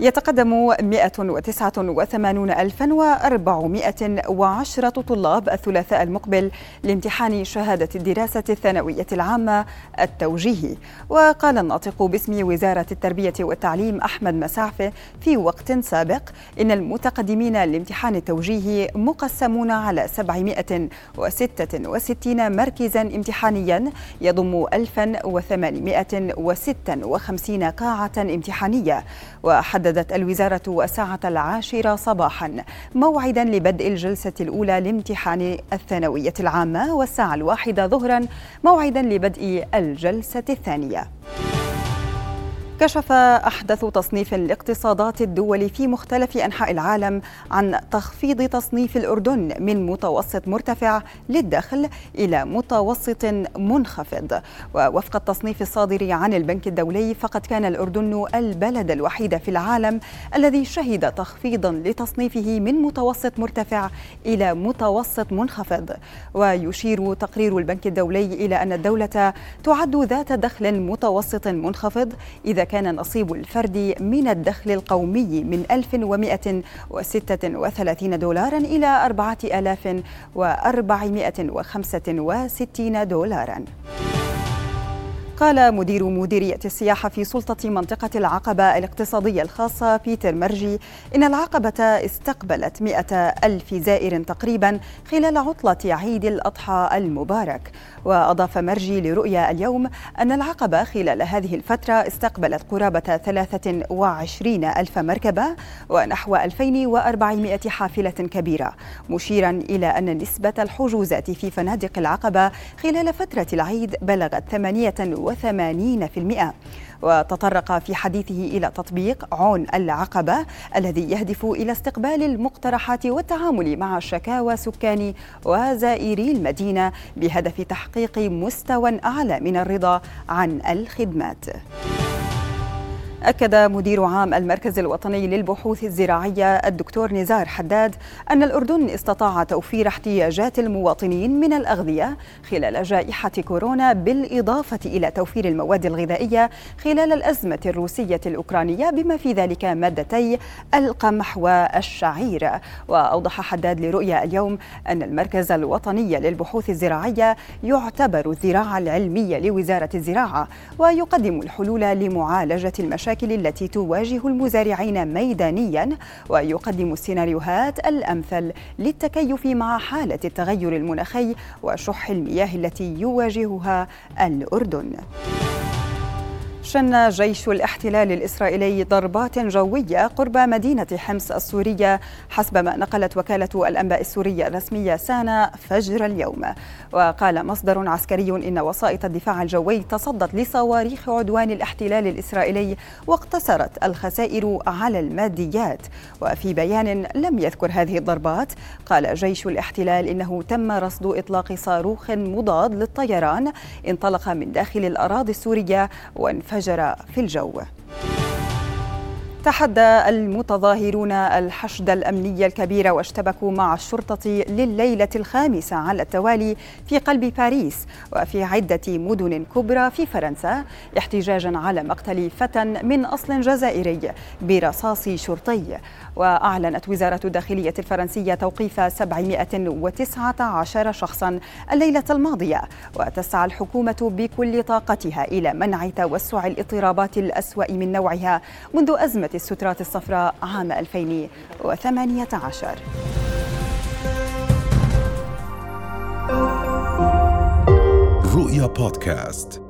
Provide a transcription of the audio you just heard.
يتقدم 189410 طلاب الثلاثاء المقبل لامتحان شهادة الدراسة الثانوية العامة التوجيهي. وقال الناطق باسم وزارة التربية والتعليم أحمد مسعفة في وقت سابق إن المتقدمين لامتحان التوجيهي مقسمون على 766 مركزا امتحانيا يضم 1856 قاعة امتحانية. وحدد حددت الوزارة الساعة العاشرة صباحا موعدا لبدء الجلسة الأولى لامتحان الثانوية العامة والساعة الواحدة ظهرا موعدا لبدء الجلسة الثانية. كشف أحدث تصنيف الاقتصادات الدولي في مختلف أنحاء العالم عن تخفيض تصنيف الأردن من متوسط مرتفع للدخل إلى متوسط منخفض. ووفق التصنيف الصادر عن البنك الدولي فقد كان الأردن البلد الوحيد في العالم الذي شهد تخفيضا لتصنيفه من متوسط مرتفع إلى متوسط منخفض. ويشير تقرير البنك الدولي إلى أن الدولة تعد ذات دخل متوسط منخفض إذا كان نصيب الفرد من الدخل القومي من 1136 دولارا إلى 4465 دولارا. قال مدير مديرية السياحة في سلطة منطقة العقبة الاقتصادية الخاصة بيتر مرجي إن العقبة استقبلت مئة ألف زائر تقريبا خلال عطلة عيد الأضحى المبارك. وأضاف مرجي لرؤيا اليوم أن العقبة خلال هذه الفترة استقبلت قرابة 23 ألف مركبة ونحو 2400 حافلة كبيرة مشيرا إلى أن نسبة الحجوزات في فنادق العقبة خلال فترة العيد بلغت 88% وتطرق في حديثه إلى تطبيق عون العقبة الذي يهدف إلى استقبال المقترحات والتعامل مع شكاوى سكان وزائري المدينة بهدف تحقيق مستوى أعلى من الرضا عن الخدمات. أكد مدير عام المركز الوطني للبحوث الزراعية الدكتور نزار حداد أن الأردن استطاع توفير احتياجات المواطنين من الأغذية خلال جائحة كورونا بالإضافة إلى توفير المواد الغذائية خلال الأزمة الروسية الأوكرانية بما في ذلك مادتي القمح والشعير. وأوضح حداد لرؤيا اليوم أن المركز الوطني للبحوث الزراعية يعتبر الذراع العلمية لوزارة الزراعة ويقدم الحلول لمعالجة المشاكل المشاكل التي تواجه المزارعين ميدانيا ويقدم السيناريوهات الأمثل للتكيف مع حالة التغير المناخي وشح المياه التي يواجهها الأردن. شن جيش الاحتلال الإسرائيلي ضربات جوية قرب مدينة حمص السورية حسب ما نقلت وكالة الأنباء السورية الرسمية سانا فجر اليوم. وقال مصدر عسكري إن وسائط الدفاع الجوي تصدت لصواريخ عدوان الاحتلال الإسرائيلي واقتصرت الخسائر على الماديات. وفي بيان لم يذكر هذه الضربات قال جيش الاحتلال إنه تم رصد إطلاق صاروخ مضاد للطيران انطلق من داخل الأراضي السورية وانفجر انفجر في الجو. تحدى المتظاهرون الحشد الأمني الكبير واشتبكوا مع الشرطة لليلة الخامسة على التوالي في قلب باريس وفي عدة مدن كبرى في فرنسا احتجاجا على مقتل فتى من أصل جزائري برصاص شرطي. وأعلنت وزارة الداخلية الفرنسية توقيف 719 شخصا الليلة الماضية. وتسعى الحكومة بكل طاقتها إلى منع توسع الاضطرابات الأسوأ من نوعها منذ أزمة السترات الصفراء عام 2018 رؤيا بودكاست.